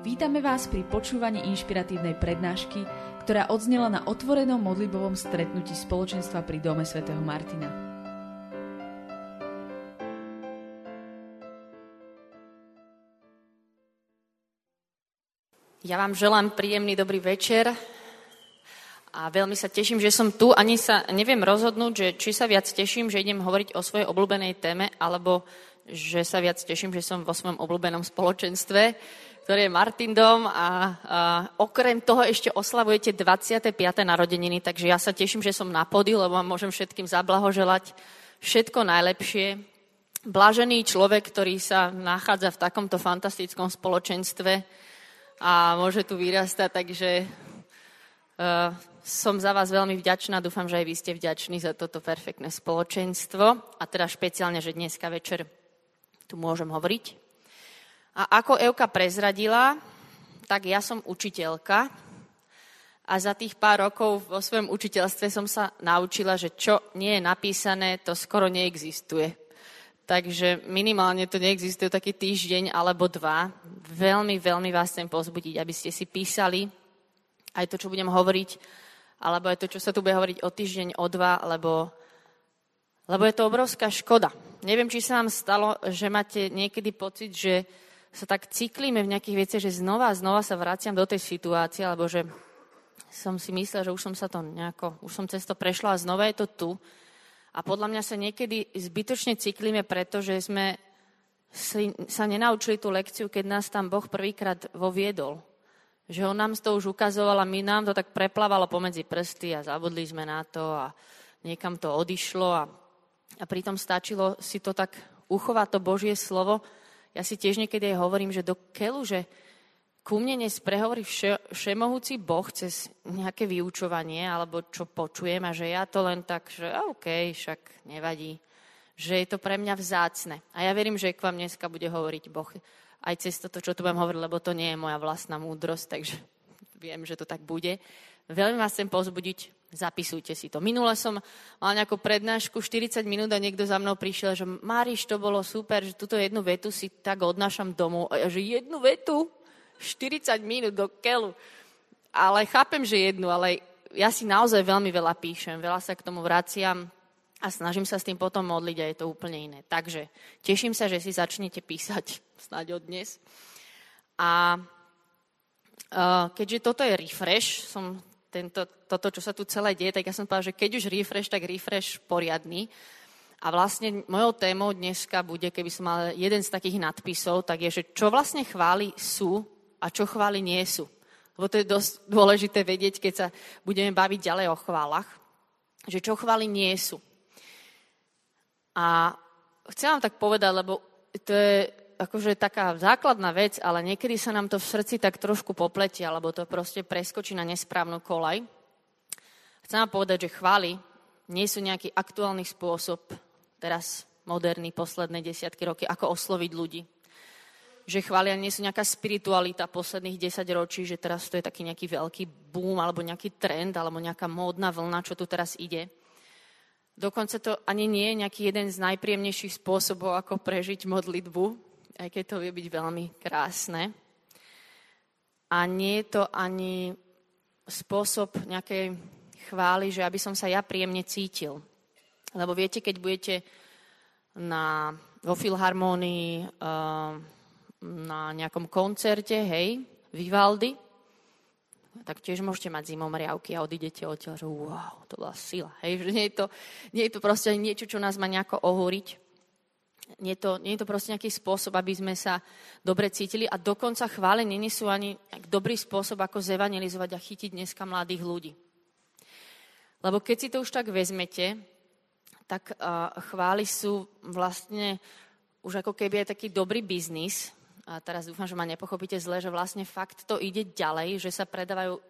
Vítame vás pri počúvaní inšpiratívnej prednášky, ktorá odznela na otvorenom modlibovom stretnutí spoločenstva pri Dome svätého Martina. Ja vám želám príjemný dobrý večer a veľmi sa teším, že som tu. Ani sa neviem rozhodnúť, že či sa viac teším, že idem hovoriť o svojej obľúbenej téme, alebo že sa viac teším, že som vo svojom obľúbenom spoločenstve ktorý je Martin Dom a, a okrem toho ešte oslavujete 25. narodeniny, takže ja sa teším, že som na pody, lebo vám môžem všetkým zablahoželať všetko najlepšie. Blažený človek, ktorý sa nachádza v takomto fantastickom spoločenstve a môže tu vyrastať, takže uh, som za vás veľmi vďačná, dúfam, že aj vy ste vďační za toto perfektné spoločenstvo a teda špeciálne, že dneska večer tu môžem hovoriť. A ako Evka prezradila, tak ja som učiteľka a za tých pár rokov vo svojom učiteľstve som sa naučila, že čo nie je napísané, to skoro neexistuje. Takže minimálne to neexistuje taký týždeň alebo dva. Veľmi, veľmi vás chcem pozbudiť, aby ste si písali aj to, čo budem hovoriť, alebo aj to, čo sa tu bude hovoriť o týždeň, o dva, lebo, lebo je to obrovská škoda. Neviem, či sa vám stalo, že máte niekedy pocit, že sa tak cyklíme v nejakých veciach, že znova a znova sa vraciam do tej situácie, alebo že som si myslela, že už som sa to nejako, už som cez to prešla a znova je to tu. A podľa mňa sa niekedy zbytočne cyklíme, pretože sme si, sa nenaučili tú lekciu, keď nás tam Boh prvýkrát voviedol. Že on nám to už ukazoval a my nám to tak preplávalo pomedzi prsty a zabudli sme na to a niekam to odišlo a, a pritom stačilo si to tak uchovať to Božie slovo ja si tiež niekedy aj hovorím, že do keľu, že ku mne dnes prehovorí vše, všemohúci Boh cez nejaké vyučovanie, alebo čo počujem a že ja to len tak, že OK, však nevadí, že je to pre mňa vzácne. A ja verím, že k vám dneska bude hovoriť Boh aj cez toto, čo tu budem hovoriť, lebo to nie je moja vlastná múdrosť, takže viem, že to tak bude. Veľmi vás chcem pozbudiť, zapisujte si to. Minule som mal nejakú prednášku 40 minút a niekto za mnou prišiel, že Máriš, to bolo super, že túto jednu vetu si tak odnášam domov. A ja, že jednu vetu? 40 minút do keľu. Ale chápem, že jednu, ale ja si naozaj veľmi veľa píšem, veľa sa k tomu vraciam a snažím sa s tým potom modliť a je to úplne iné. Takže teším sa, že si začnete písať snáď od dnes. A uh, keďže toto je refresh, som tento, toto, čo sa tu celé deje, tak ja som povedala, že keď už refresh, tak refresh poriadny. A vlastne mojou témou dneska bude, keby som mal jeden z takých nadpisov, tak je, že čo vlastne chvály sú a čo chvály nie sú. Lebo to je dosť dôležité vedieť, keď sa budeme baviť ďalej o chválach, že čo chvály nie sú. A chcem vám tak povedať, lebo to je akože taká základná vec, ale niekedy sa nám to v srdci tak trošku popletie, alebo to proste preskočí na nesprávnu kolaj. Chcem vám povedať, že chvály nie sú nejaký aktuálny spôsob, teraz moderný, posledné desiatky roky, ako osloviť ľudí. Že chvália nie sú nejaká spiritualita posledných 10 ročí, že teraz to je taký nejaký veľký boom, alebo nejaký trend, alebo nejaká módna vlna, čo tu teraz ide. Dokonca to ani nie je nejaký jeden z najpríjemnejších spôsobov, ako prežiť modlitbu, aj keď to vie byť veľmi krásne. A nie je to ani spôsob nejakej chvály, že aby som sa ja príjemne cítil. Lebo viete, keď budete na, vo filharmónii uh, na nejakom koncerte, hej, Vivaldy, tak tiež môžete mať zimomriavky a odídete odtiaľ, že wow, to bola sila. Hej, že nie je to, nie je to proste niečo, čo nás má nejako ohúriť. Nie je, to, nie je to proste nejaký spôsob, aby sme sa dobre cítili a dokonca chválenie nie sú ani dobrý spôsob, ako zevangelizovať a chytiť dneska mladých ľudí. Lebo keď si to už tak vezmete, tak chvály sú vlastne už ako keby aj taký dobrý biznis. A teraz dúfam, že ma nepochopíte zle, že vlastne fakt to ide ďalej, že sa predávajú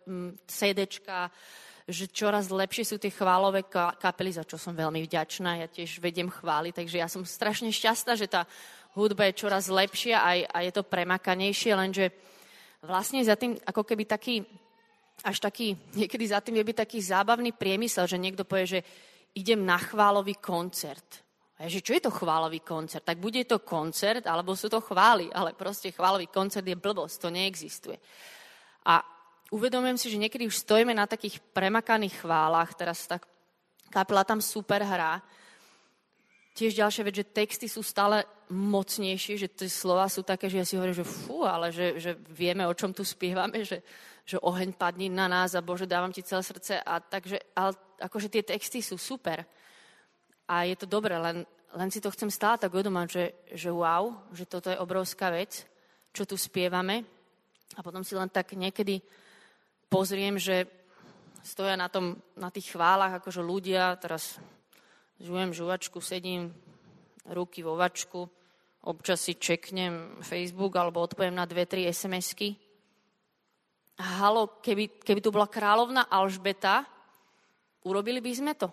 CDčka, že čoraz lepšie sú tie chválové kapely, za čo som veľmi vďačná. Ja tiež vediem chvály, takže ja som strašne šťastná, že tá hudba je čoraz lepšia a, a je to premakanejšie, lenže vlastne za tým ako keby taký, až taký, niekedy za tým je byť taký zábavný priemysel, že niekto povie, že idem na chválový koncert. A že čo je to chválový koncert? Tak bude to koncert, alebo sú to chvály, ale proste chválový koncert je blbosť, to neexistuje. A uvedomujem si, že niekedy už stojíme na takých premakaných chválach, teraz tak kapela tam super hrá. Tiež ďalšia vec, že texty sú stále mocnejšie, že tie slova sú také, že ja si hovorím, že fú, ale že, že vieme, o čom tu spievame, že, že oheň padní na nás a Bože, dávam ti celé srdce. A takže, ale akože tie texty sú super. A je to dobré, len, len si to chcem stále tak uvedomať, že, že wow, že toto je obrovská vec, čo tu spievame. A potom si len tak niekedy pozriem, že stoja na, tom, na tých chválach, akože ľudia, teraz žujem žuvačku, sedím, ruky vo vačku, občas si čeknem Facebook alebo odpoviem na dve, tri SMS-ky. Halo, keby, keby tu bola kráľovna Alžbeta, urobili by sme to.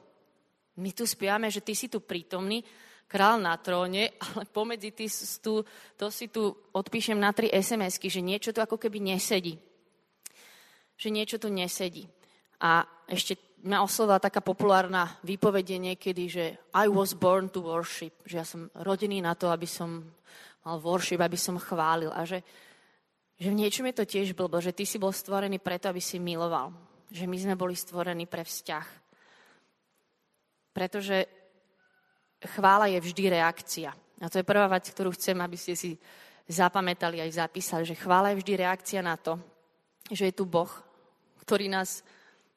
My tu spievame, že ty si tu prítomný, král na tróne, ale pomedzi ty, tu, to si tu odpíšem na tri SMS-ky, že niečo tu ako keby nesedí. Že niečo tu nesedí. A ešte mňa oslovila taká populárna výpovede niekedy, že I was born to worship, že ja som rodený na to, aby som mal worship, aby som chválil a že, že v niečom je to tiež blbo, že ty si bol stvorený preto, aby si miloval. Že my sme boli stvorení pre vzťah pretože chvála je vždy reakcia. A to je prvá vec, ktorú chcem, aby ste si zapamätali aj zapísali, že chvála je vždy reakcia na to, že je tu Boh, ktorý nás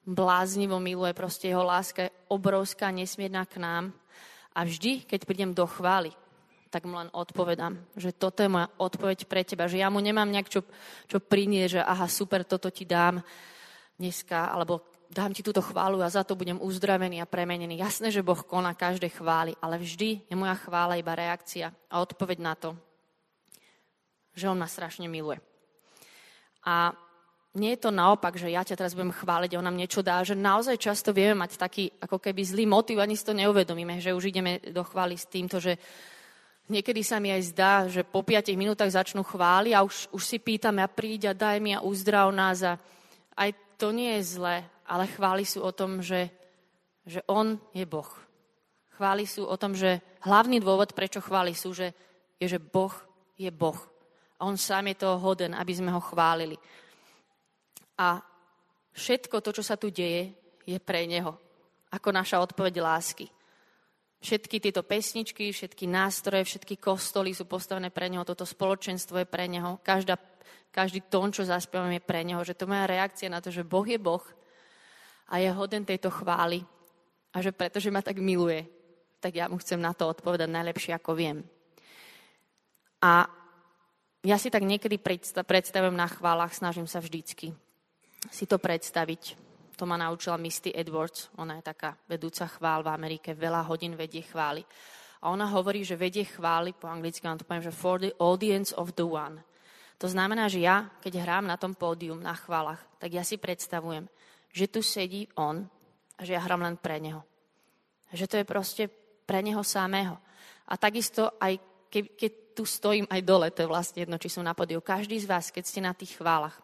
bláznivo miluje, proste jeho láska je obrovská, nesmierna k nám. A vždy, keď prídem do chvály, tak mu len odpovedám, že toto je moja odpoveď pre teba, že ja mu nemám nejak čo, čo prinieť, že aha, super, toto ti dám dneska, alebo dám ti túto chválu a za to budem uzdravený a premenený. Jasné, že Boh koná každé chvály, ale vždy je moja chvála iba reakcia a odpoveď na to, že On ma strašne miluje. A nie je to naopak, že ja ťa teraz budem chváliť a on nám niečo dá, že naozaj často vieme mať taký ako keby zlý motiv, ani si to neuvedomíme, že už ideme do chvály s týmto, že niekedy sa mi aj zdá, že po 5 minútach začnú chváli a už, už si pýtame a príď a daj mi a uzdrav nás a aj to nie je zlé, ale chvály sú o tom, že, že On je Boh. Chvály sú o tom, že hlavný dôvod, prečo chvály sú, že je, že Boh je Boh. A On sám je toho hoden, aby sme ho chválili. A všetko to, čo sa tu deje, je pre Neho. Ako naša odpoveď lásky. Všetky tieto pesničky, všetky nástroje, všetky kostoly sú postavené pre Neho. Toto spoločenstvo je pre Neho. Každá, každý tón, čo zaspievam, je pre Neho. Že to moja reakcia na to, že Boh je Boh a je hoden tejto chvály a že pretože ma tak miluje, tak ja mu chcem na to odpovedať najlepšie, ako viem. A ja si tak niekedy predstavujem na chválach, snažím sa vždycky si to predstaviť. To ma naučila Misty Edwards, ona je taká vedúca chvál v Amerike, veľa hodín vedie chvály. A ona hovorí, že vedie chvály, po anglicky vám to poviem, že for the audience of the one. To znamená, že ja, keď hrám na tom pódium, na chválach, tak ja si predstavujem, že tu sedí on a že ja hram len pre neho. Že to je proste pre neho samého. A takisto aj keď, keď tu stojím aj dole, to je vlastne jedno, či som na podiu. Každý z vás, keď ste na tých chválach,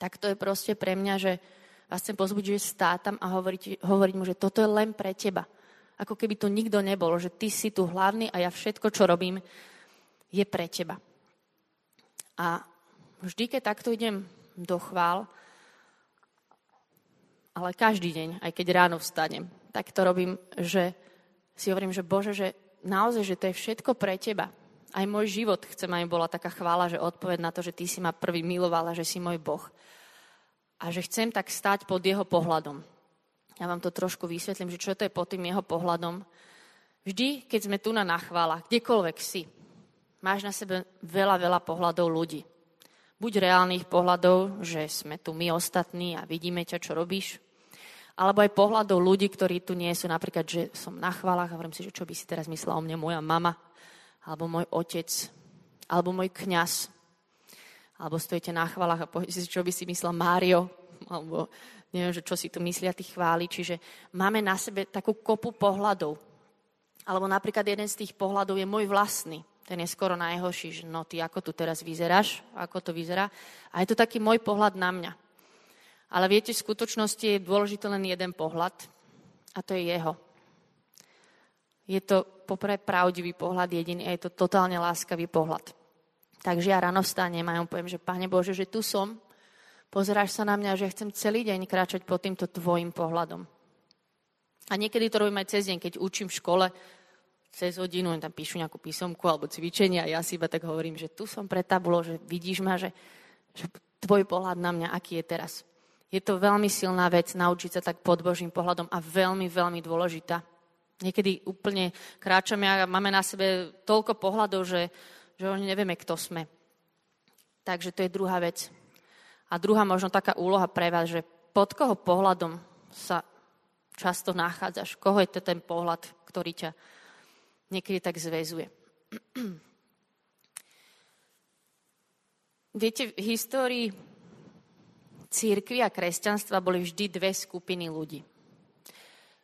tak to je proste pre mňa, že vás chcem pozbudiť, že stá tam a hovoriť, hovoriť mu, že toto je len pre teba. Ako keby tu nikto nebol, že ty si tu hlavný a ja všetko, čo robím, je pre teba. A vždy, keď takto idem do chvál, ale každý deň, aj keď ráno vstanem, tak to robím, že si hovorím, že Bože, že naozaj, že to je všetko pre Teba. Aj môj život chcem, aby bola taká chvála, že odpoved na to, že Ty si ma prvý milovala, že si môj Boh. A že chcem tak stať pod Jeho pohľadom. Ja vám to trošku vysvetlím, že čo to je pod tým Jeho pohľadom. Vždy, keď sme tu na nachvála, kdekoľvek si, máš na sebe veľa, veľa pohľadov ľudí buď reálnych pohľadov, že sme tu my ostatní a vidíme ťa, čo robíš, alebo aj pohľadov ľudí, ktorí tu nie sú, napríklad, že som na chválach a hovorím si, že čo by si teraz myslela o mne moja mama, alebo môj otec, alebo môj kňaz, alebo stojíte na chválach a poviete si, čo by si myslel Mário, alebo neviem, že čo si tu myslia tí chváli. Čiže máme na sebe takú kopu pohľadov. Alebo napríklad jeden z tých pohľadov je môj vlastný ten je skoro najhorší, že no ty ako tu teraz vyzeráš, ako to vyzerá. A je to taký môj pohľad na mňa. Ale viete, v skutočnosti je dôležitý len jeden pohľad a to je jeho. Je to poprvé pravdivý pohľad jediný a je to totálne láskavý pohľad. Takže ja ráno vstanem a ja poviem, že Pane Bože, že tu som, pozeráš sa na mňa, že chcem celý deň kráčať pod týmto tvojim pohľadom. A niekedy to robím aj cez deň, keď učím v škole, cez hodinu, tam píšu nejakú písomku alebo cvičenia a ja si iba tak hovorím, že tu som pre tabulo, že vidíš ma, že, že tvoj pohľad na mňa, aký je teraz. Je to veľmi silná vec naučiť sa tak pod Božím pohľadom a veľmi, veľmi dôležitá. Niekedy úplne kráčame a máme na sebe toľko pohľadov, že, že oni nevieme, kto sme. Takže to je druhá vec. A druhá možno taká úloha pre vás, že pod koho pohľadom sa často nachádzaš? Koho je to ten pohľad, ktorý ťa niekedy tak zväzuje? Viete, v histórii církvy a kresťanstva boli vždy dve skupiny ľudí.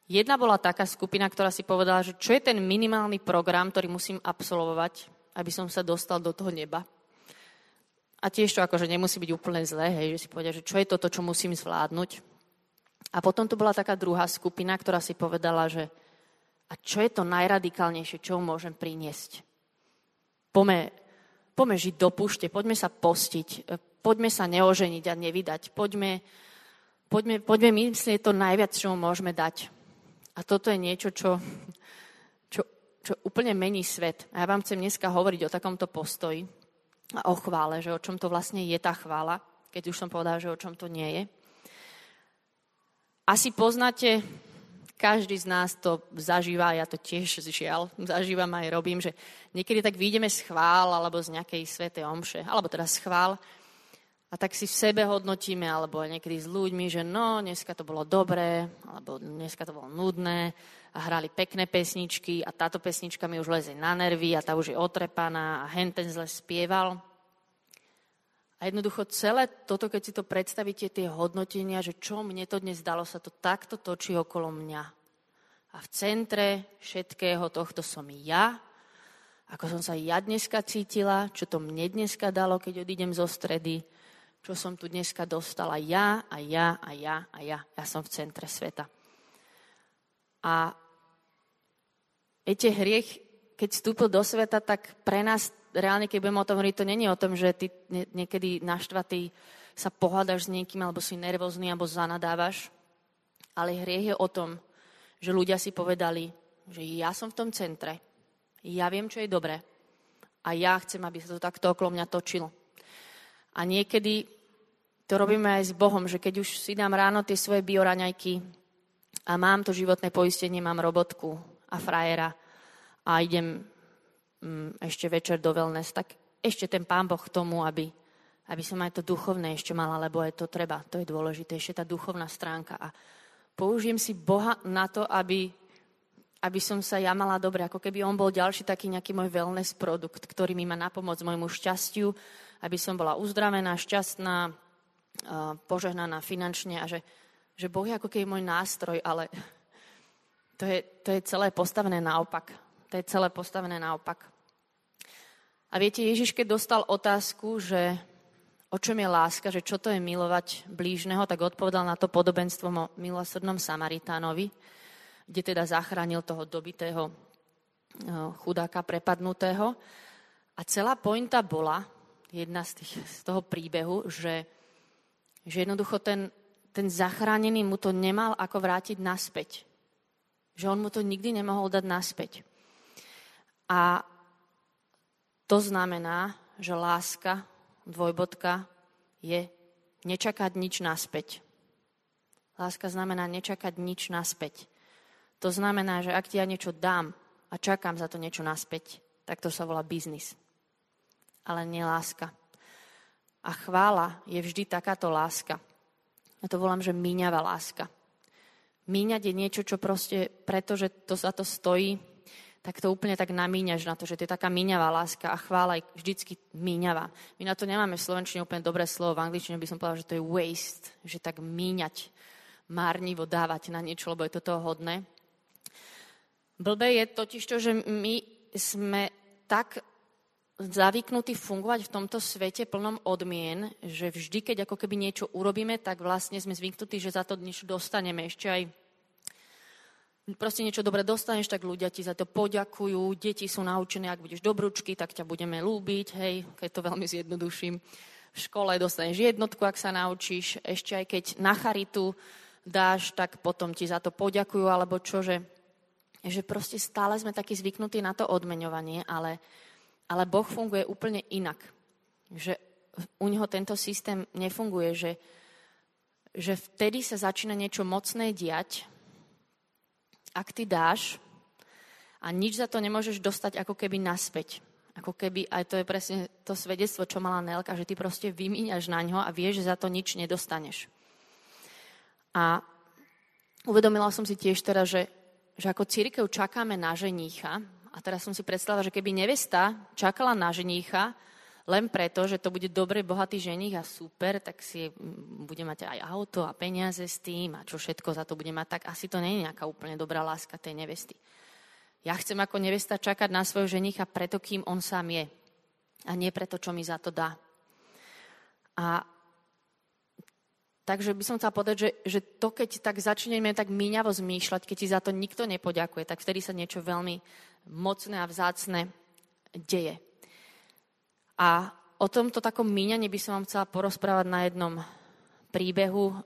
Jedna bola taká skupina, ktorá si povedala, že čo je ten minimálny program, ktorý musím absolvovať, aby som sa dostal do toho neba. A tiež to akože nemusí byť úplne zlé, hej, že si povedia, že čo je toto, čo musím zvládnuť. A potom tu bola taká druhá skupina, ktorá si povedala, že a čo je to najradikálnejšie, čo môžem priniesť. Poďme, poďme žiť do púšte, poďme sa postiť, poďme sa neoženiť a nevydať, poďme, poďme, poďme myslieť to najviac, čo môžeme dať. A toto je niečo, čo, čo, čo úplne mení svet. A ja vám chcem dneska hovoriť o takomto postoji, a o chvále, že o čom to vlastne je tá chvála, keď už som povedala, že o čom to nie je. Asi poznáte, každý z nás to zažíva, ja to tiež žiaľ zažívam aj robím, že niekedy tak vyjdeme z chvál alebo z nejakej svetej omše, alebo teda z chvál a tak si v sebe hodnotíme, alebo niekedy s ľuďmi, že no, dneska to bolo dobré, alebo dneska to bolo nudné, a hrali pekné pesničky a táto pesnička mi už leze na nervy a tá už je otrepaná a hen ten zle spieval. A jednoducho celé toto, keď si to predstavíte, tie hodnotenia, že čo mne to dnes dalo, sa to takto točí okolo mňa. A v centre všetkého tohto som ja, ako som sa ja dneska cítila, čo to mne dneska dalo, keď odídem zo stredy, čo som tu dneska dostala ja a ja a ja a ja. Ja som v centre sveta. A Viete, hriech, keď vstúpil do sveta, tak pre nás, reálne, keď budeme o tom hovoriť, to není o tom, že ty niekedy naštvatý sa pohádaš s niekým, alebo si nervózny, alebo zanadávaš. Ale hriech je o tom, že ľudia si povedali, že ja som v tom centre, ja viem, čo je dobré a ja chcem, aby sa to takto okolo mňa točilo. A niekedy to robíme aj s Bohom, že keď už si dám ráno tie svoje bioraňajky a mám to životné poistenie, mám robotku, a frajera a idem mm, ešte večer do wellness, tak ešte ten pán Boh k tomu, aby, aby som aj to duchovné ešte mala, lebo aj to treba, to je dôležité, ešte tá duchovná stránka. A použijem si Boha na to, aby, aby som sa ja mala dobre, ako keby on bol ďalší taký nejaký môj wellness produkt, ktorý mi má napomoc môjmu šťastiu, aby som bola uzdravená, šťastná, požehnaná finančne a že, že Boh je ako keby môj nástroj, ale to je, to je celé postavené naopak. To je celé postavené naopak. A viete, Ježiš, keď dostal otázku, že o čom je láska, že čo to je milovať blížneho, tak odpovedal na to podobenstvo o milosrdnom Samaritánovi, kde teda zachránil toho dobitého eh, chudáka prepadnutého. A celá pointa bola, jedna z, tých, z toho príbehu, že, že jednoducho ten, ten zachránený mu to nemal ako vrátiť naspäť. Že on mu to nikdy nemohol dať naspäť. A to znamená, že láska, dvojbodka, je nečakať nič naspäť. Láska znamená nečakať nič naspäť. To znamená, že ak ti ja niečo dám a čakám za to niečo naspäť, tak to sa volá biznis. Ale nie láska. A chvála je vždy takáto láska. Ja to volám, že míňavá láska míňať je niečo, čo proste, pretože to za to stojí, tak to úplne tak namíňaš na to, že to je taká míňavá láska a chvála je vždycky míňavá. My na to nemáme v slovenčine úplne dobré slovo, v angličtine by som povedala, že to je waste, že tak míňať, márnivo dávať na niečo, lebo je to toho hodné. Blbé je totiž to, že my sme tak zavyknutí fungovať v tomto svete plnom odmien, že vždy, keď ako keby niečo urobíme, tak vlastne sme zvyknutí, že za to niečo dostaneme. Ešte aj proste niečo dobre dostaneš, tak ľudia ti za to poďakujú, deti sú naučené, ak budeš dobrúčky, tak ťa budeme lúbiť, hej, keď to veľmi zjednoduším. V škole dostaneš jednotku, ak sa naučíš, ešte aj keď na charitu dáš, tak potom ti za to poďakujú, alebo čo, že, že proste stále sme takí zvyknutí na to odmeňovanie, ale, ale Boh funguje úplne inak. Že u neho tento systém nefunguje, že, že vtedy sa začína niečo mocné diať, ak ty dáš a nič za to nemôžeš dostať ako keby naspäť. Ako keby, aj to je presne to svedectvo, čo mala Nelka, že ty proste vymíňaš na ňo a vieš, že za to nič nedostaneš. A uvedomila som si tiež teraz, že, že ako církev čakáme na ženícha, a teraz som si predstavila, že keby nevesta čakala na ženícha, len preto, že to bude dobrý, bohatý ženich a super, tak si bude mať aj auto a peniaze s tým a čo všetko za to bude mať, tak asi to nie je nejaká úplne dobrá láska tej nevesty. Ja chcem ako nevesta čakať na svojho ženicha preto, kým on sám je. A nie preto, čo mi za to dá. A takže by som chcela povedať, že, že to, keď tak začneme tak míňavo zmýšľať, keď ti za to nikto nepoďakuje, tak vtedy sa niečo veľmi mocné a vzácne deje. A o tomto takom míňaní by som vám chcela porozprávať na jednom príbehu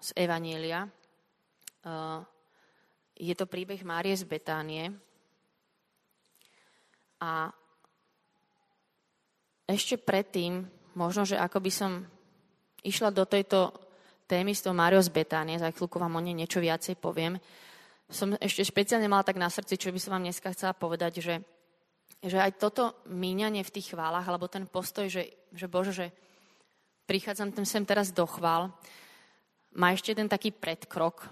z Evanielia. Uh, je to príbeh Márie z Betánie. A ešte predtým, možno, že ako by som išla do tejto témy s tou Máriou z Betánie, za chvíľku vám o nej niečo viacej poviem, som ešte špeciálne mala tak na srdci, čo by som vám dneska chcela povedať, že že aj toto míňanie v tých chválach, alebo ten postoj, že, že Bože, že prichádzam tam sem teraz do chvál, má ešte ten taký predkrok.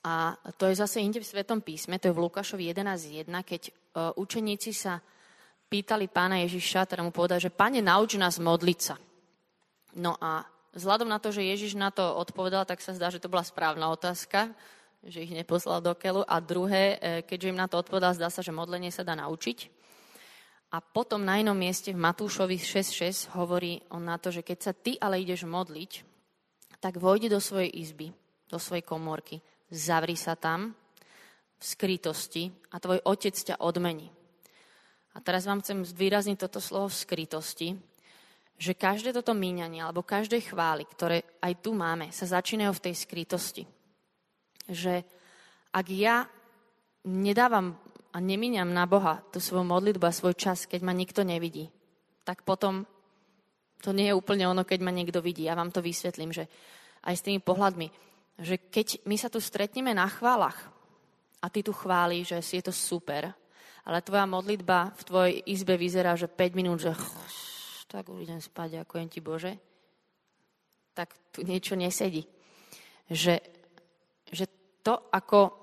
A to je zase inde v Svetom písme, to je v Lukášovi 11.1, keď uh, učeníci sa pýtali pána Ježiša, teda mu povedali, že pane, nauč nás modliť sa. No a vzhľadom na to, že Ježiš na to odpovedal, tak sa zdá, že to bola správna otázka, že ich neposlal do keľu. A druhé, e, keďže im na to odpovedal, zdá sa, že modlenie sa dá naučiť. A potom na inom mieste v Matúšovi 6.6 hovorí on na to, že keď sa ty ale ideš modliť, tak vojdi do svojej izby, do svojej komórky, zavri sa tam v skrytosti a tvoj otec ťa odmení. A teraz vám chcem zvýrazniť toto slovo v skrytosti, že každé toto míňanie alebo každé chvály, ktoré aj tu máme, sa začínajú v tej skrytosti. Že ak ja nedávam a nemíňam na Boha tú svoju modlitbu a svoj čas, keď ma nikto nevidí, tak potom to nie je úplne ono, keď ma niekto vidí. Ja vám to vysvetlím, že aj s tými pohľadmi, že keď my sa tu stretneme na chválach a ty tu chváli, že si je to super, ale tvoja modlitba v tvojej izbe vyzerá, že 5 minút, že tak už idem spať, ďakujem ti Bože, tak tu niečo nesedí. Že, to, ako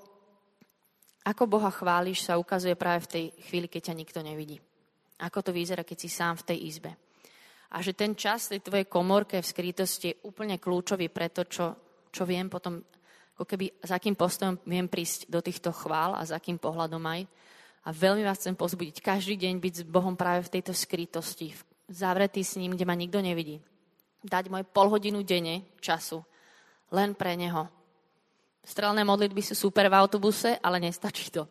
ako Boha chváliš, sa ukazuje práve v tej chvíli, keď ťa nikto nevidí. Ako to vyzerá, keď si sám v tej izbe. A že ten čas tej tvojej komorke v skrytosti je úplne kľúčový pre to, čo, čo viem potom, ako keby, za akým postojom viem prísť do týchto chvál a za akým pohľadom aj. A veľmi vás chcem pozbudiť každý deň byť s Bohom práve v tejto skrytosti, zavretý s ním, kde ma nikto nevidí. Dať moje pol hodinu denne času len pre Neho Strelné modlitby sú super v autobuse, ale nestačí to.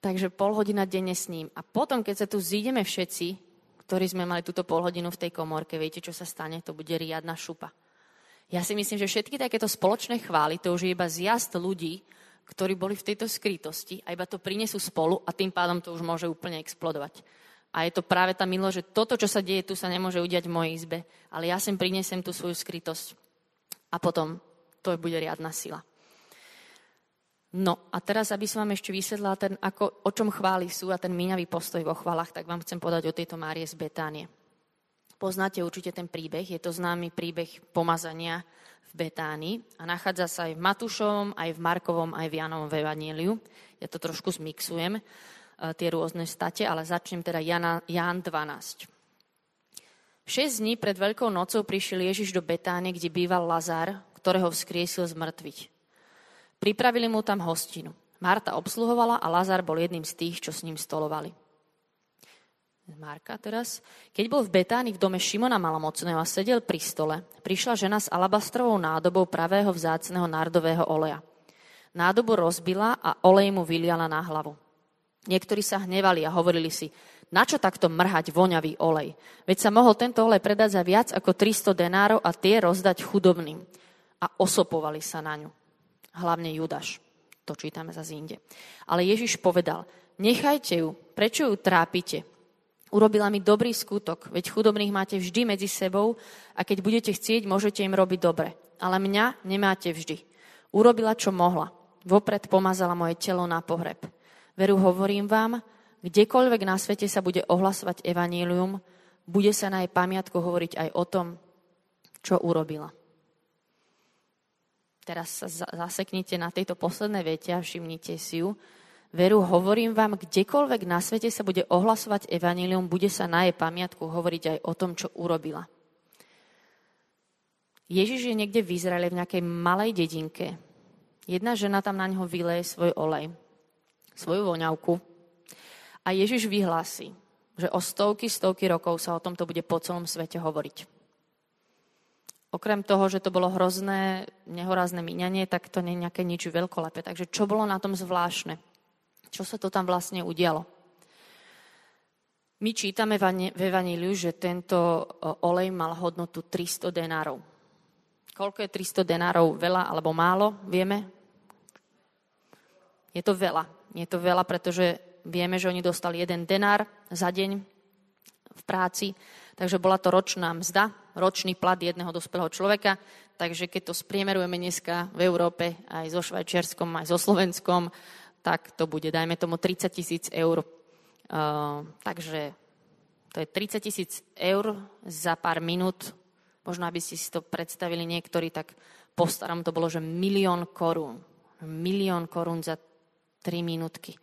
Takže pol hodina denne s ním. A potom, keď sa tu zídeme všetci, ktorí sme mali túto pol hodinu v tej komorke, viete, čo sa stane? To bude riadna šupa. Ja si myslím, že všetky takéto spoločné chvály, to už je iba zjazd ľudí, ktorí boli v tejto skrytosti a iba to prinesú spolu a tým pádom to už môže úplne explodovať. A je to práve tá milo, že toto, čo sa deje tu, sa nemôže udiať v mojej izbe, ale ja sem prinesem tú svoju skrytosť. A potom to bude riadna sila. No a teraz, aby som vám ešte vysvetlila, ten, ako, o čom chvály sú a ten míňavý postoj vo chválach, tak vám chcem podať o tejto Márie z Betánie. Poznáte určite ten príbeh, je to známy príbeh pomazania v Betánii a nachádza sa aj v Matúšovom, aj v Markovom, aj v Janovom Evaníliu. Ja to trošku zmixujem, e, tie rôzne state, ale začnem teda Jana, Jan 12. Šesť dní pred Veľkou nocou prišiel Ježiš do Betánie, kde býval Lazar, ktorého vzkriesil z mŕtviť. Pripravili mu tam hostinu. Marta obsluhovala a Lazar bol jedným z tých, čo s ním stolovali. Marka teraz. Keď bol v Betáni v dome Šimona Malomocného a sedel pri stole, prišla žena s alabastrovou nádobou pravého vzácného nardového oleja. Nádobu rozbila a olej mu vyliala na hlavu. Niektorí sa hnevali a hovorili si, na čo takto mrhať voňavý olej? Veď sa mohol tento olej predať za viac ako 300 denárov a tie rozdať chudobným. A osopovali sa na ňu. Hlavne Judaš. To čítame za inde. Ale Ježiš povedal, nechajte ju, prečo ju trápite? Urobila mi dobrý skutok, veď chudobných máte vždy medzi sebou a keď budete chcieť, môžete im robiť dobre. Ale mňa nemáte vždy. Urobila, čo mohla. Vopred pomazala moje telo na pohreb. Veru hovorím vám, kdekoľvek na svete sa bude ohlasovať evanílium, bude sa na jej pamiatku hovoriť aj o tom, čo urobila. Teraz sa zaseknite na tejto poslednej vete a všimnite si ju. Veru, hovorím vám, kdekoľvek na svete sa bude ohlasovať evanílium, bude sa na jej pamiatku hovoriť aj o tom, čo urobila. Ježiš je niekde v Izraele v nejakej malej dedinke. Jedna žena tam na neho vyleje svoj olej, svoju voňavku. A Ježiš vyhlási, že o stovky, stovky rokov sa o tomto bude po celom svete hovoriť. Okrem toho, že to bolo hrozné, nehorázne míňanie, tak to nie je nejaké nič veľkolepé. Takže čo bolo na tom zvláštne? Čo sa to tam vlastne udialo? My čítame v Evaníliu, že tento olej mal hodnotu 300 denárov. Koľko je 300 denárov? Veľa alebo málo? Vieme? Je to veľa. Je to veľa, pretože vieme, že oni dostali jeden denár za deň práci, takže bola to ročná mzda, ročný plat jedného dospelého človeka. Takže keď to spriemerujeme dneska v Európe aj so Švajčiarskom, aj so Slovenskom, tak to bude, dajme tomu, 30 tisíc eur. Uh, takže to je 30 tisíc eur za pár minút. Možno, aby si si to predstavili niektorí, tak po starom to bolo, že milión korún. Milión korún za 3 minútky.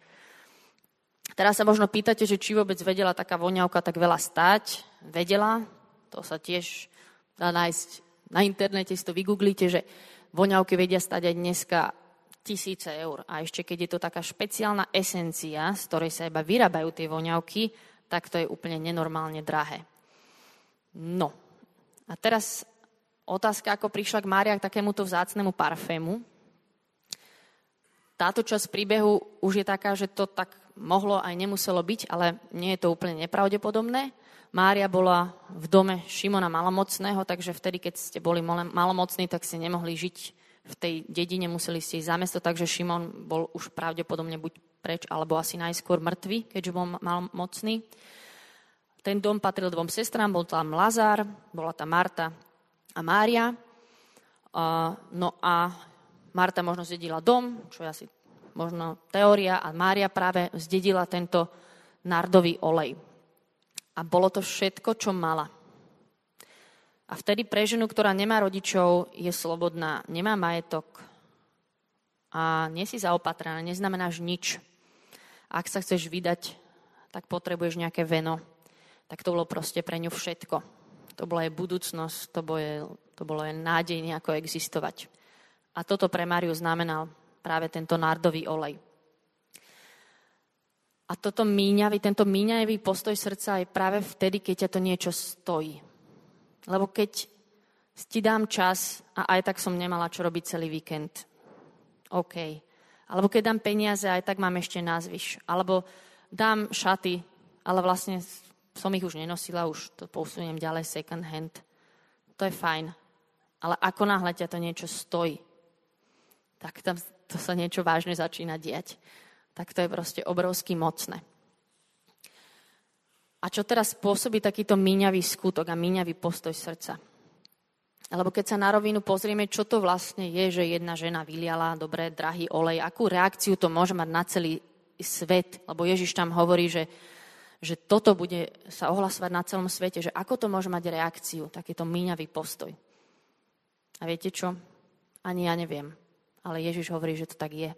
Teraz sa možno pýtate, že či vôbec vedela taká voňavka tak veľa stať. Vedela, to sa tiež dá nájsť na internete, si to vygooglite, že voňavky vedia stať aj dneska tisíce eur. A ešte keď je to taká špeciálna esencia, z ktorej sa iba vyrábajú tie voňavky, tak to je úplne nenormálne drahé. No. A teraz otázka, ako prišla k Mária k takémuto vzácnemu parfému. Táto časť príbehu už je taká, že to tak mohlo aj nemuselo byť, ale nie je to úplne nepravdepodobné. Mária bola v dome Šimona Malomocného, takže vtedy, keď ste boli malomocní, tak ste nemohli žiť v tej dedine, museli ste ísť za mesto, takže Šimon bol už pravdepodobne buď preč, alebo asi najskôr mŕtvy, keďže bol mal mocný. Ten dom patril dvom sestrám, bol tam Lazár, bola tam Marta a Mária. No a Marta možno zdedila dom, čo je asi možno teória, a Mária práve zdedila tento nardový olej. A bolo to všetko, čo mala. A vtedy pre ženu, ktorá nemá rodičov, je slobodná, nemá majetok a nie si zaopatrená, neznamenáš nič. Ak sa chceš vydať, tak potrebuješ nejaké veno. Tak to bolo proste pre ňu všetko. To bola jej budúcnosť, to bolo jej, to bolo jej nádej nejako existovať. A toto pre Máriu znamenal práve tento nárdový olej. A toto míňavý, tento míňavý postoj srdca je práve vtedy, keď ťa to niečo stojí. Lebo keď ti dám čas a aj tak som nemala čo robiť celý víkend. OK. Alebo keď dám peniaze, aj tak mám ešte názvyš. Alebo dám šaty, ale vlastne som ich už nenosila, už to posuniem ďalej second hand. To je fajn. Ale ako náhle ťa to niečo stojí, tak tam to sa niečo vážne začína diať. Tak to je proste obrovsky mocné. A čo teraz spôsobí takýto míňavý skutok a míňavý postoj srdca? Alebo keď sa na rovinu pozrieme, čo to vlastne je, že jedna žena vyliala dobre drahý olej, akú reakciu to môže mať na celý svet, lebo Ježiš tam hovorí, že, že toto bude sa ohlasovať na celom svete, že ako to môže mať reakciu, takýto míňavý postoj. A viete čo? Ani ja neviem. Ale Ježiš hovorí, že to tak je.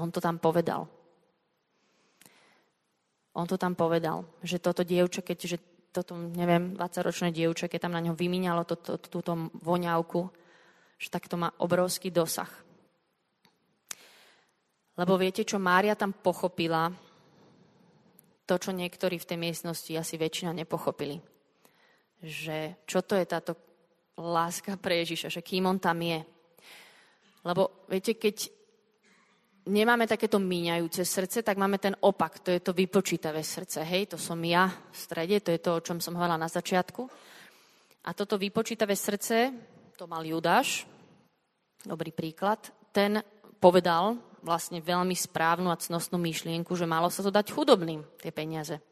On to tam povedal. On to tam povedal, že toto dievča, keďže toto, neviem, 20-ročné dievča, keď tam na ňo vymínalo to, to, túto voňavku, že tak to má obrovský dosah. Lebo viete, čo Mária tam pochopila, to, čo niektorí v tej miestnosti asi väčšina nepochopili. Že čo to je táto láska pre Ježiša, že kým on tam je. Lebo viete, keď nemáme takéto míňajúce srdce, tak máme ten opak, to je to vypočítavé srdce. Hej, to som ja v strede, to je to, o čom som hovorila na začiatku. A toto vypočítavé srdce, to mal Judáš, dobrý príklad, ten povedal vlastne veľmi správnu a cnostnú myšlienku, že malo sa to dať chudobným, tie peniaze.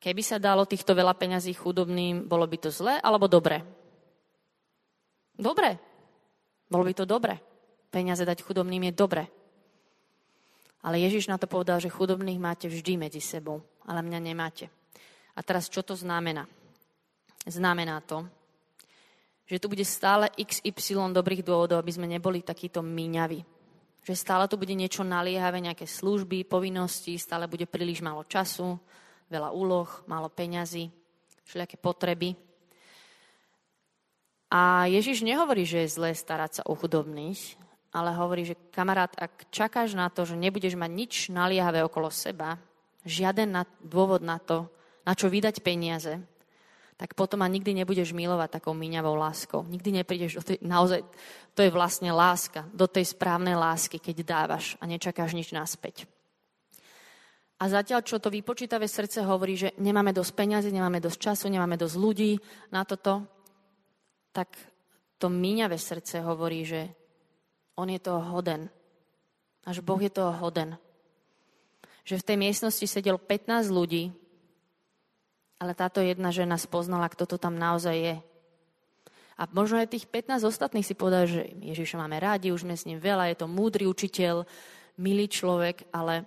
Keby sa dalo týchto veľa peňazí chudobným, bolo by to zlé alebo dobre? Dobre. Bolo by to dobre. Peniaze dať chudobným je dobre. Ale Ježiš na to povedal, že chudobných máte vždy medzi sebou, ale mňa nemáte. A teraz čo to znamená? Znamená to, že tu bude stále XY dobrých dôvodov, aby sme neboli takíto míňaví. Že stále tu bude niečo naliehavé, nejaké služby, povinnosti, stále bude príliš málo času, veľa úloh, málo peňazí, všelijaké potreby. A Ježiš nehovorí, že je zlé starať sa o chudobných, ale hovorí, že kamarát, ak čakáš na to, že nebudeš mať nič naliehavé okolo seba, žiaden na, dôvod na to, na čo vydať peniaze, tak potom ma nikdy nebudeš milovať takou míňavou láskou. Nikdy neprídeš do tej, naozaj, to je vlastne láska, do tej správnej lásky, keď dávaš a nečakáš nič naspäť. A zatiaľ, čo to vypočítavé srdce hovorí, že nemáme dosť peňazí, nemáme dosť času, nemáme dosť ľudí na toto, tak to míňavé srdce hovorí, že on je toho hoden. Až Boh je toho hoden. Že v tej miestnosti sedel 15 ľudí, ale táto jedna žena spoznala, kto to tam naozaj je. A možno aj tých 15 ostatných si povedal, že Ježiša máme rádi, už sme s ním veľa, je to múdry učiteľ, milý človek, ale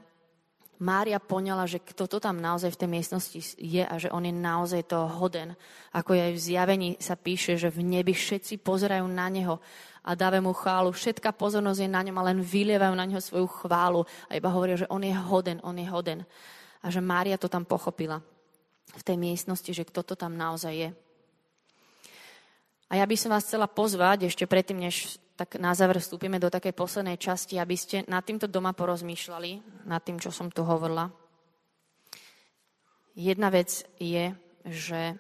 Mária poňala, že kto to tam naozaj v tej miestnosti je a že on je naozaj toho hoden. Ako aj v zjavení sa píše, že v nebi všetci pozerajú na neho a dávajú mu chválu. Všetká pozornosť je na ňom a len vylievajú na neho svoju chválu a iba hovoria, že on je hoden, on je hoden. A že Mária to tam pochopila v tej miestnosti, že kto to tam naozaj je. A ja by som vás chcela pozvať, ešte predtým, než tak na záver vstúpime do takej poslednej časti, aby ste nad týmto doma porozmýšľali, nad tým, čo som tu hovorila. Jedna vec je, že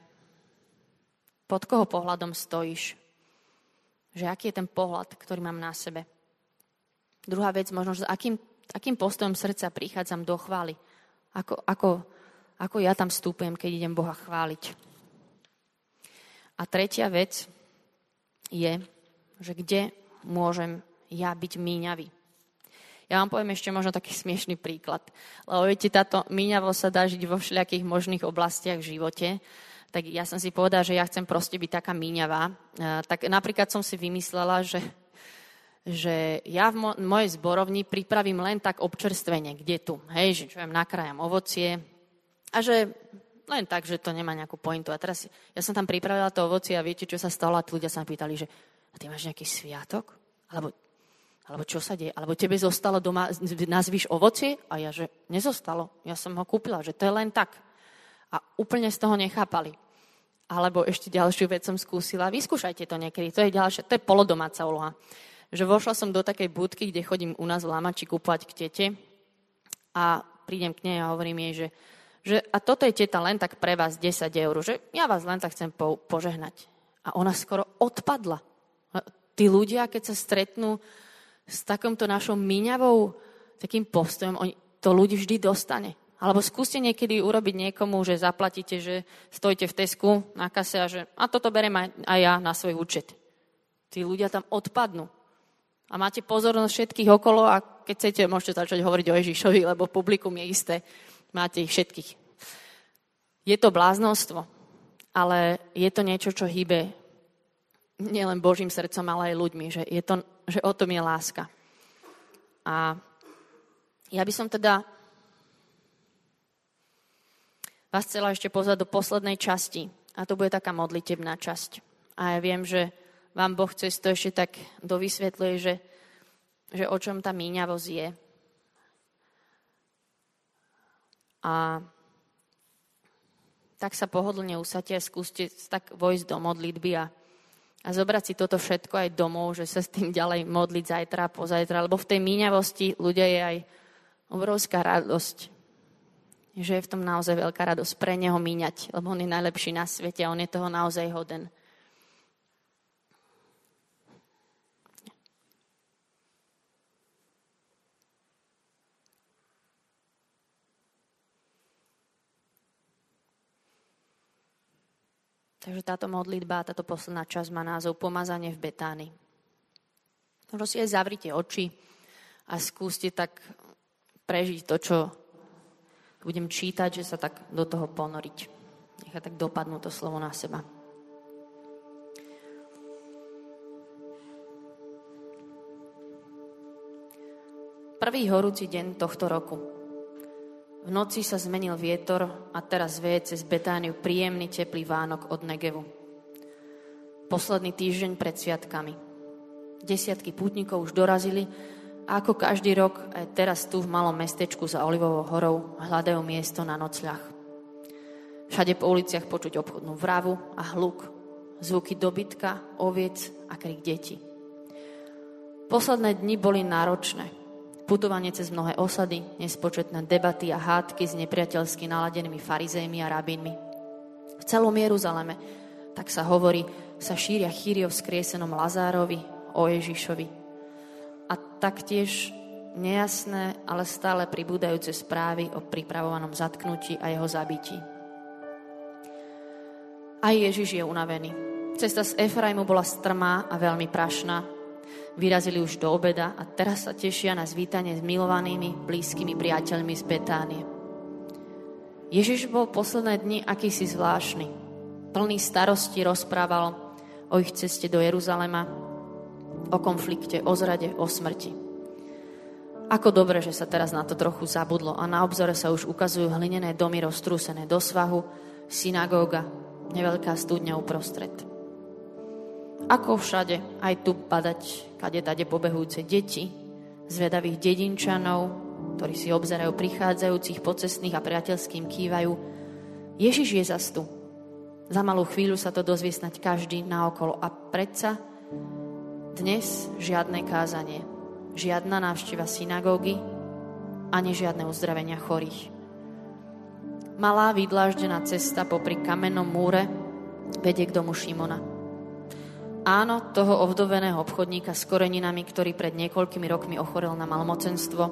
pod koho pohľadom stojíš. Že aký je ten pohľad, ktorý mám na sebe. Druhá vec, možno, že akým, akým postojom srdca prichádzam do chvály. Ako, ako, ako ja tam vstúpujem, keď idem Boha chváliť. A tretia vec je, že kde môžem ja byť míňavý. Ja vám poviem ešte možno taký smiešný príklad. Lebo viete, táto míňavo sa dá žiť vo všelijakých možných oblastiach v živote. Tak ja som si povedala, že ja chcem proste byť taká míňavá. Tak napríklad som si vymyslela, že, že ja v mo- mojej zborovni pripravím len tak občerstvenie, kde tu. Hej, že čo viem, nakrájam ovocie. A že len tak, že to nemá nejakú pointu. A teraz ja som tam pripravila to ovocie a viete, čo sa stalo? A ľudia sa pýtali, že a ty máš nejaký sviatok? Alebo, alebo čo sa deje? Alebo tebe zostalo doma, nazvíš ovocie? A ja, že nezostalo. Ja som ho kúpila, že to je len tak. A úplne z toho nechápali. Alebo ešte ďalšiu vec som skúsila. Vyskúšajte to niekedy. To je ďalšia, to je polodomáca úloha. Že vošla som do takej budky, kde chodím u nás v Lamači kúpať k tete a prídem k nej a hovorím jej, že, že a toto je teta len tak pre vás 10 eur, že ja vás len tak chcem po, požehnať. A ona skoro odpadla. Tí ľudia, keď sa stretnú s takomto našou míňavou takým postojom, oni, to ľudí vždy dostane. Alebo skúste niekedy urobiť niekomu, že zaplatíte, že stojite v Tesku na kase a že a toto berem aj, aj ja na svoj účet. Tí ľudia tam odpadnú. A máte pozornosť všetkých okolo a keď chcete, môžete začať hovoriť o Ježišovi, lebo publikum je isté. Máte ich všetkých. Je to bláznostvo, ale je to niečo, čo hýbe nielen Božím srdcom, ale aj ľuďmi, že, je to, že o tom je láska. A ja by som teda vás chcela ešte pozvať do poslednej časti. A to bude taká modlitebná časť. A ja viem, že vám Boh cez to ešte tak dovysvetľuje, že, že o čom tá míňavosť je. A tak sa pohodlne usadte a skúste tak vojsť do modlitby a a zobrať si toto všetko aj domov, že sa s tým ďalej modliť zajtra, pozajtra, lebo v tej míňavosti ľudia je aj obrovská radosť, že je v tom naozaj veľká radosť pre neho míňať, lebo on je najlepší na svete a on je toho naozaj hoden. Takže táto modlitba, táto posledná časť má názov Pomazanie v Betáni. Možno si aj zavrite oči a skúste tak prežiť to, čo budem čítať, že sa tak do toho ponoriť. Nechať tak dopadnú to slovo na seba. Prvý horúci deň tohto roku. V noci sa zmenil vietor a teraz veje cez Betániu príjemný teplý Vánok od Negevu. Posledný týždeň pred sviatkami. Desiatky pútnikov už dorazili a ako každý rok aj teraz tu v malom mestečku za Olivovou horou hľadajú miesto na nocľah. Všade po uliciach počuť obchodnú vravu a hluk, zvuky dobytka, oviec a krik detí. Posledné dni boli náročné putovanie cez mnohé osady, nespočetné debaty a hádky s nepriateľsky naladenými farizejmi a rabínmi. V celom Jeruzaleme, tak sa hovorí, sa šíria chýry o vzkriesenom Lazárovi, o Ježišovi. A taktiež nejasné, ale stále pribúdajúce správy o pripravovanom zatknutí a jeho zabití. Aj Ježiš je unavený. Cesta z Efraimu bola strmá a veľmi prašná, Vyrazili už do obeda a teraz sa tešia na zvítanie s milovanými, blízkymi priateľmi z Betánie. Ježiš bol posledné dni akýsi zvláštny. Plný starosti rozprával o ich ceste do Jeruzalema, o konflikte, o zrade, o smrti. Ako dobre, že sa teraz na to trochu zabudlo a na obzore sa už ukazujú hlinené domy roztrúsené do svahu, synagóga, neveľká studňa uprostred. Ako všade, aj tu padať, kade tade pobehujúce deti, zvedavých dedinčanov, ktorí si obzerajú prichádzajúcich pocestných a priateľským kývajú. Ježiš je zas tu. Za malú chvíľu sa to dozvie snať každý naokolo. A predsa dnes žiadne kázanie, žiadna návšteva synagógy, ani žiadne uzdravenia chorých. Malá vydláždená cesta popri kamennom múre vedie k domu Šimona. Áno, toho ovdoveného obchodníka s koreninami, ktorý pred niekoľkými rokmi ochorel na malmocenstvo.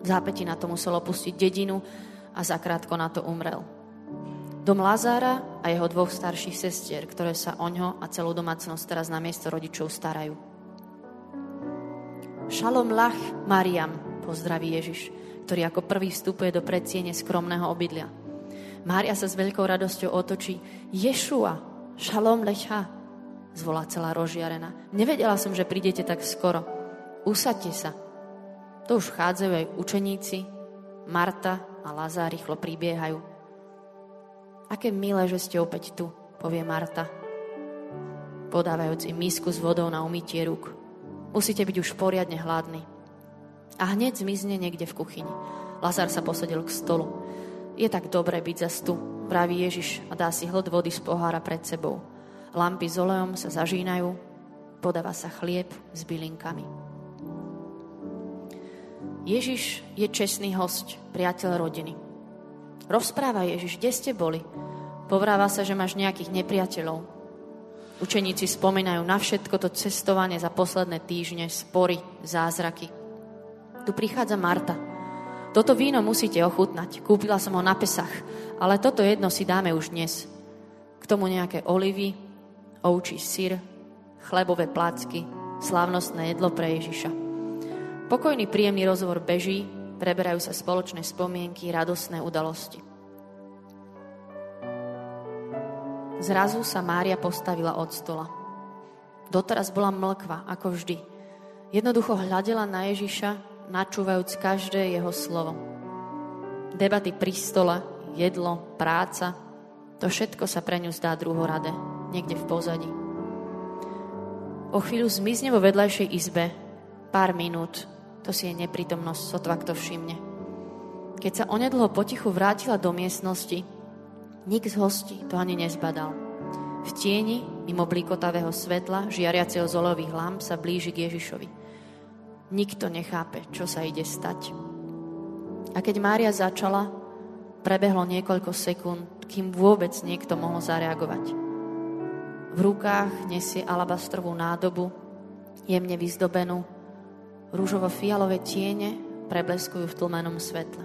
V zápäti na to musel opustiť dedinu a zakrátko na to umrel. Dom Lazára a jeho dvoch starších sestier, ktoré sa o ňo a celú domácnosť teraz na miesto rodičov starajú. Šalom lach Mariam, pozdraví Ježiš, ktorý ako prvý vstupuje do predsiene skromného obydlia. Mária sa s veľkou radosťou otočí. Ješua, šalom lecha, zvolá celá rozžiarená. Nevedela som, že prídete tak skoro. Usadte sa. To už vchádzajú aj učeníci. Marta a Lazár rýchlo pribiehajú. Aké milé, že ste opäť tu, povie Marta, podávajúci misku s vodou na umytie rúk. Musíte byť už poriadne hladný. A hneď zmizne niekde v kuchyni. Lazar sa posadil k stolu. Je tak dobré byť za tu, praví Ježiš a dá si hlad vody z pohára pred sebou. Lampy s olejom sa zažínajú, podáva sa chlieb s bylinkami. Ježiš je čestný host, priateľ rodiny. Rozpráva Ježiš, kde ste boli? Povráva sa, že máš nejakých nepriateľov. Učeníci spomínajú na všetko to cestovanie za posledné týždne, spory, zázraky. Tu prichádza Marta. Toto víno musíte ochutnať. Kúpila som ho na Pesach, ale toto jedno si dáme už dnes. K tomu nejaké olivy, ovčí syr, chlebové placky, slávnostné jedlo pre Ježiša. Pokojný, príjemný rozhovor beží, preberajú sa spoločné spomienky, radosné udalosti. Zrazu sa Mária postavila od stola. Doteraz bola mlkva, ako vždy. Jednoducho hľadela na Ježiša, načúvajúc každé jeho slovo. Debaty pri stole, jedlo, práca, to všetko sa pre ňu zdá druhoradé niekde v pozadí. O chvíľu zmizne vo vedľajšej izbe, pár minút, to si je neprítomnosť, sotva kto všimne. Keď sa onedlho potichu vrátila do miestnosti, nik z hostí to ani nezbadal. V tieni, mimo blíkotavého svetla, žiariaceho z olejových lamp, sa blíži k Ježišovi. Nikto nechápe, čo sa ide stať. A keď Mária začala, prebehlo niekoľko sekúnd, kým vôbec niekto mohol zareagovať. V rukách nesie alabastrovú nádobu, jemne vyzdobenú. Rúžovo-fialové tiene prebleskujú v tlmenom svetle.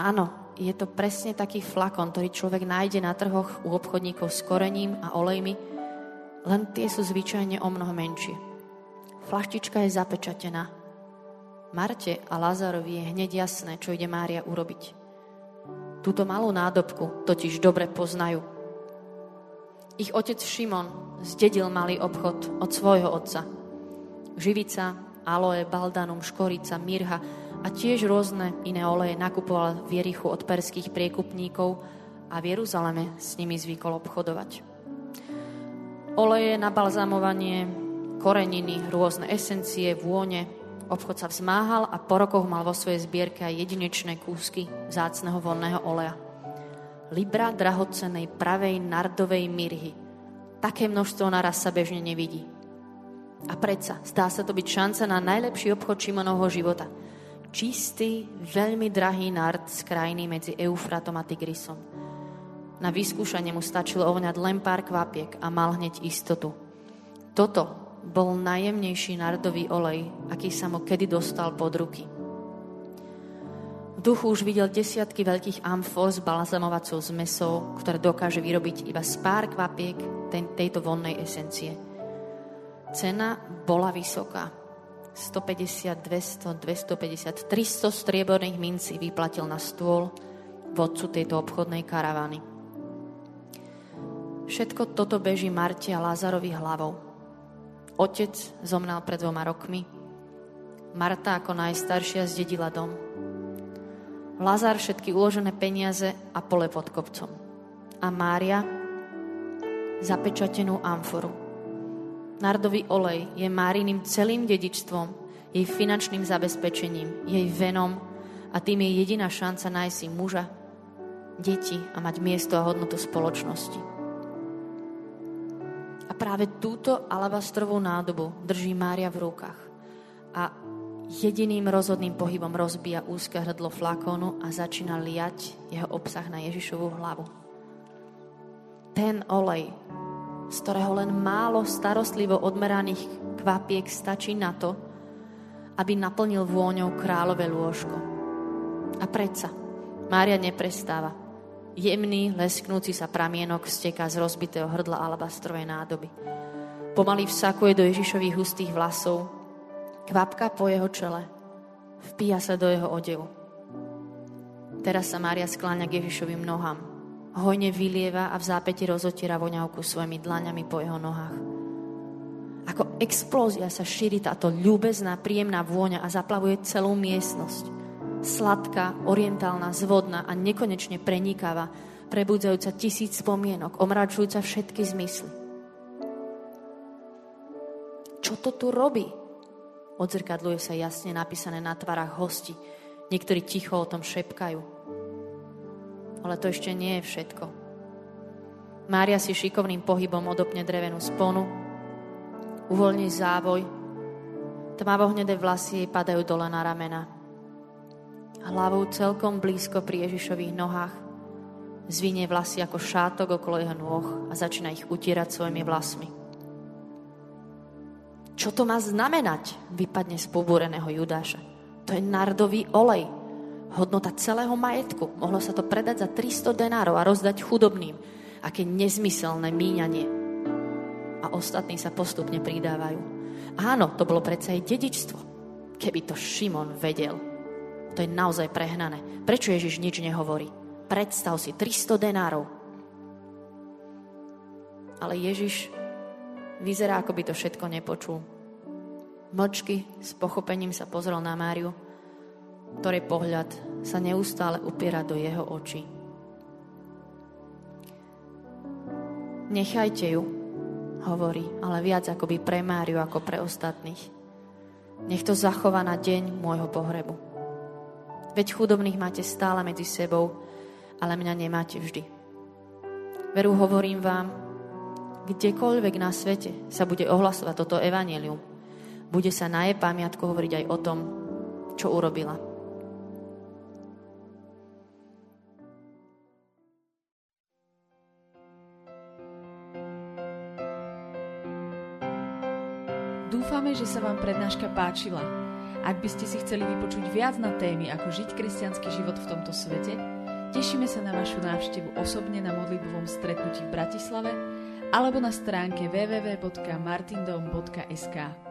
Áno, je to presne taký flakon, ktorý človek nájde na trhoch u obchodníkov s korením a olejmi, len tie sú zvyčajne o mnoho menšie. Flaštička je zapečatená. Marte a Lazarovi je hneď jasné, čo ide Mária urobiť. Túto malú nádobku totiž dobre poznajú. Ich otec Šimon zdedil malý obchod od svojho otca. Živica, aloe, baldanum, škorica, mirha a tiež rôzne iné oleje nakupoval v Jerichu od perských priekupníkov a v Jeruzaleme s nimi zvykol obchodovať. Oleje na balzamovanie, koreniny, rôzne esencie, vône. Obchod sa vzmáhal a po rokoch mal vo svojej zbierke aj jedinečné kúsky zácneho vonného oleja. Libra drahocenej pravej nardovej mirhy. Také množstvo naraz sa bežne nevidí. A predsa, zdá sa to byť šanca na najlepší obchod Šimonovho života – čistý, veľmi drahý nard z krajiny medzi Eufratom a Tigrisom. Na vyskúšanie mu stačilo ovňať len pár kvapiek a mal hneď istotu. Toto bol najjemnejší nardový olej, aký sa mu kedy dostal pod ruky. Duchu už videl desiatky veľkých amfor s balzamovacou zmesou, ktoré dokáže vyrobiť iba z pár kvapiek tejto vonnej esencie. Cena bola vysoká, 150, 200, 250, 300 strieborných mincí vyplatil na stôl vodcu tejto obchodnej karavany. Všetko toto beží Marte a Lázarovi hlavou. Otec zomnal pred dvoma rokmi. Marta ako najstaršia zdedila dom. Lazar všetky uložené peniaze a pole pod kopcom. A Mária zapečatenú amforu Nardový olej je Máriným celým dedičstvom, jej finančným zabezpečením, jej venom a tým je jediná šanca nájsť si muža, deti a mať miesto a hodnotu spoločnosti. A práve túto alabastrovú nádobu drží Mária v rukách. A jediným rozhodným pohybom rozbíja úzke hrdlo flakónu a začína liať jeho obsah na Ježišovú hlavu. Ten olej z ktorého len málo starostlivo odmeraných kvapiek stačí na to, aby naplnil vôňou kráľové lôžko. A predsa, Mária neprestáva. Jemný, lesknúci sa pramienok steká z rozbitého hrdla alabastrovej nádoby. Pomaly vsakuje do Ježišových hustých vlasov, kvapka po jeho čele, vpíja sa do jeho odevu. Teraz sa Mária skláňa k Ježišovým nohám, hojne vylieva a v zápäti rozotiera voňavku svojimi dlaňami po jeho nohách. Ako explózia sa šíri táto ľúbezná, príjemná vôňa a zaplavuje celú miestnosť. Sladká, orientálna, zvodná a nekonečne prenikáva, prebudzajúca tisíc spomienok, omračujúca všetky zmysly. Čo to tu robí? Odzrkadluje sa jasne napísané na tvarách hosti. Niektorí ticho o tom šepkajú. Ale to ešte nie je všetko. Mária si šikovným pohybom odopne drevenú sponu, uvoľní závoj, tmavohnedé vlasy jej padajú dole na ramena. Hlavou celkom blízko pri Ježišových nohách zvinie vlasy ako šátok okolo jeho nôh a začína ich utierať svojimi vlasmi. Čo to má znamenať? Vypadne z pobúreného Judáša. To je nardový olej hodnota celého majetku. Mohlo sa to predať za 300 denárov a rozdať chudobným. Aké nezmyselné míňanie. A ostatní sa postupne pridávajú. Áno, to bolo predsa aj dedičstvo. Keby to Šimon vedel. To je naozaj prehnané. Prečo Ježiš nič nehovorí? Predstav si, 300 denárov. Ale Ježiš vyzerá, ako by to všetko nepočul. Mlčky s pochopením sa pozrel na Máriu ktorej pohľad sa neustále upiera do jeho očí. Nechajte ju, hovorí, ale viac akoby pre Máriu ako pre ostatných. Nech to zachová na deň môjho pohrebu. Veď chudobných máte stále medzi sebou, ale mňa nemáte vždy. Veru hovorím vám, kdekoľvek na svete sa bude ohlasovať toto evanelium, bude sa na jej pamiatku hovoriť aj o tom, čo urobila. Dúfame, že sa vám prednáška páčila. Ak by ste si chceli vypočuť viac na témy, ako žiť kresťanský život v tomto svete, tešíme sa na vašu návštevu osobne na modlitbovom stretnutí v Bratislave alebo na stránke www.martindom.sk.